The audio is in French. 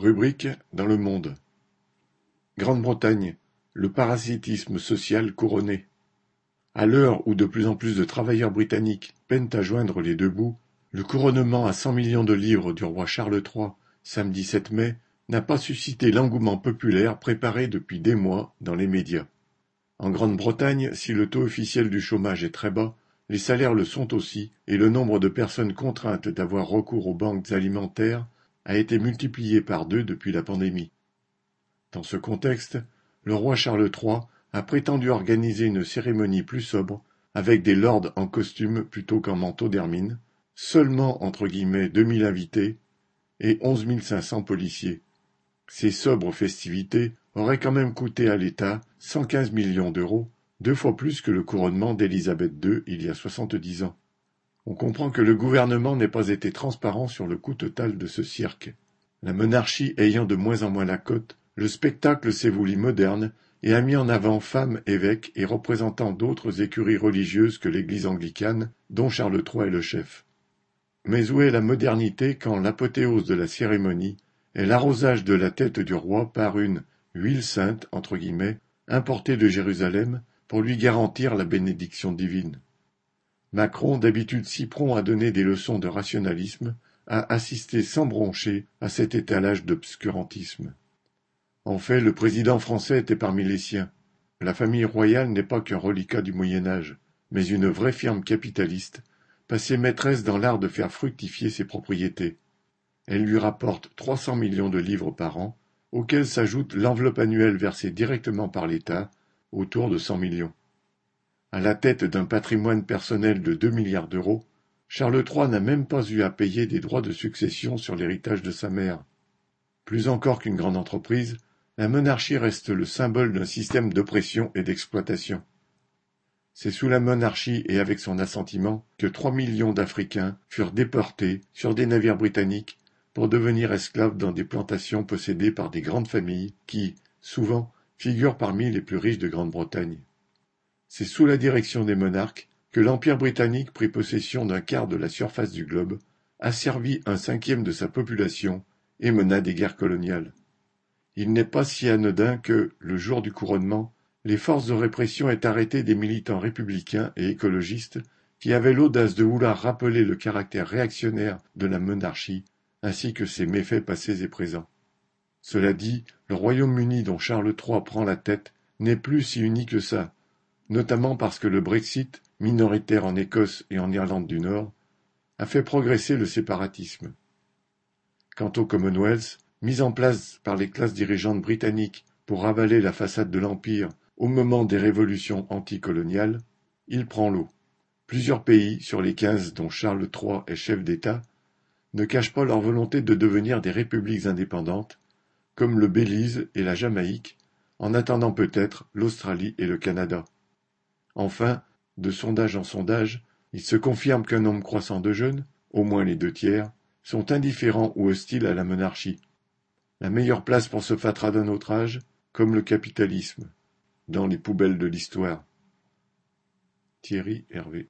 Rubrique dans Le Monde. Grande-Bretagne, le parasitisme social couronné. À l'heure où de plus en plus de travailleurs britanniques peinent à joindre les deux bouts, le couronnement à cent millions de livres du roi Charles III, samedi 7 mai, n'a pas suscité l'engouement populaire préparé depuis des mois dans les médias. En Grande-Bretagne, si le taux officiel du chômage est très bas, les salaires le sont aussi, et le nombre de personnes contraintes d'avoir recours aux banques alimentaires a été multiplié par deux depuis la pandémie. Dans ce contexte, le roi Charles III a prétendu organiser une cérémonie plus sobre, avec des lords en costume plutôt qu'en manteau d'hermine, seulement entre guillemets 2000 invités et 11 500 policiers. Ces sobres festivités auraient quand même coûté à l'État 115 millions d'euros, deux fois plus que le couronnement d'Élisabeth II il y a 70 ans. On comprend que le gouvernement n'ait pas été transparent sur le coût total de ce cirque. La monarchie ayant de moins en moins la cote, le spectacle s'est voulu moderne et a mis en avant femmes évêques et représentants d'autres écuries religieuses que l'Église anglicane, dont Charles III est le chef. Mais où est la modernité quand l'apothéose de la cérémonie est l'arrosage de la tête du roi par une huile sainte entre guillemets importée de Jérusalem pour lui garantir la bénédiction divine? Macron, d'habitude si prompt à donner des leçons de rationalisme, a assisté sans broncher à cet étalage d'obscurantisme. En fait, le président français était parmi les siens. La famille royale n'est pas qu'un reliquat du Moyen Âge, mais une vraie firme capitaliste, passée maîtresse dans l'art de faire fructifier ses propriétés. Elle lui rapporte trois cents millions de livres par an, auxquels s'ajoute l'enveloppe annuelle versée directement par l'État, autour de cent millions. À la tête d'un patrimoine personnel de deux milliards d'euros, Charles III n'a même pas eu à payer des droits de succession sur l'héritage de sa mère. Plus encore qu'une grande entreprise, la monarchie reste le symbole d'un système d'oppression et d'exploitation. C'est sous la monarchie et avec son assentiment que trois millions d'Africains furent déportés sur des navires britanniques pour devenir esclaves dans des plantations possédées par des grandes familles qui, souvent, figurent parmi les plus riches de Grande-Bretagne. C'est sous la direction des monarques que l'Empire britannique prit possession d'un quart de la surface du globe, asservit un cinquième de sa population et mena des guerres coloniales. Il n'est pas si anodin que, le jour du couronnement, les forces de répression aient arrêté des militants républicains et écologistes qui avaient l'audace de vouloir rappeler le caractère réactionnaire de la monarchie ainsi que ses méfaits passés et présents. Cela dit, le Royaume-Uni dont Charles III prend la tête n'est plus si uni que ça, notamment parce que le Brexit, minoritaire en Écosse et en Irlande du Nord, a fait progresser le séparatisme. Quant au Commonwealth, mis en place par les classes dirigeantes britanniques pour ravaler la façade de l'Empire au moment des révolutions anticoloniales, il prend l'eau. Plusieurs pays, sur les quinze dont Charles III est chef d'État, ne cachent pas leur volonté de devenir des républiques indépendantes, comme le Belize et la Jamaïque, en attendant peut-être l'Australie et le Canada. Enfin, de sondage en sondage, il se confirme qu'un nombre croissant de jeunes, au moins les deux tiers, sont indifférents ou hostiles à la monarchie. La meilleure place pour ce fatras d'un autre âge, comme le capitalisme, dans les poubelles de l'histoire. Thierry Hervé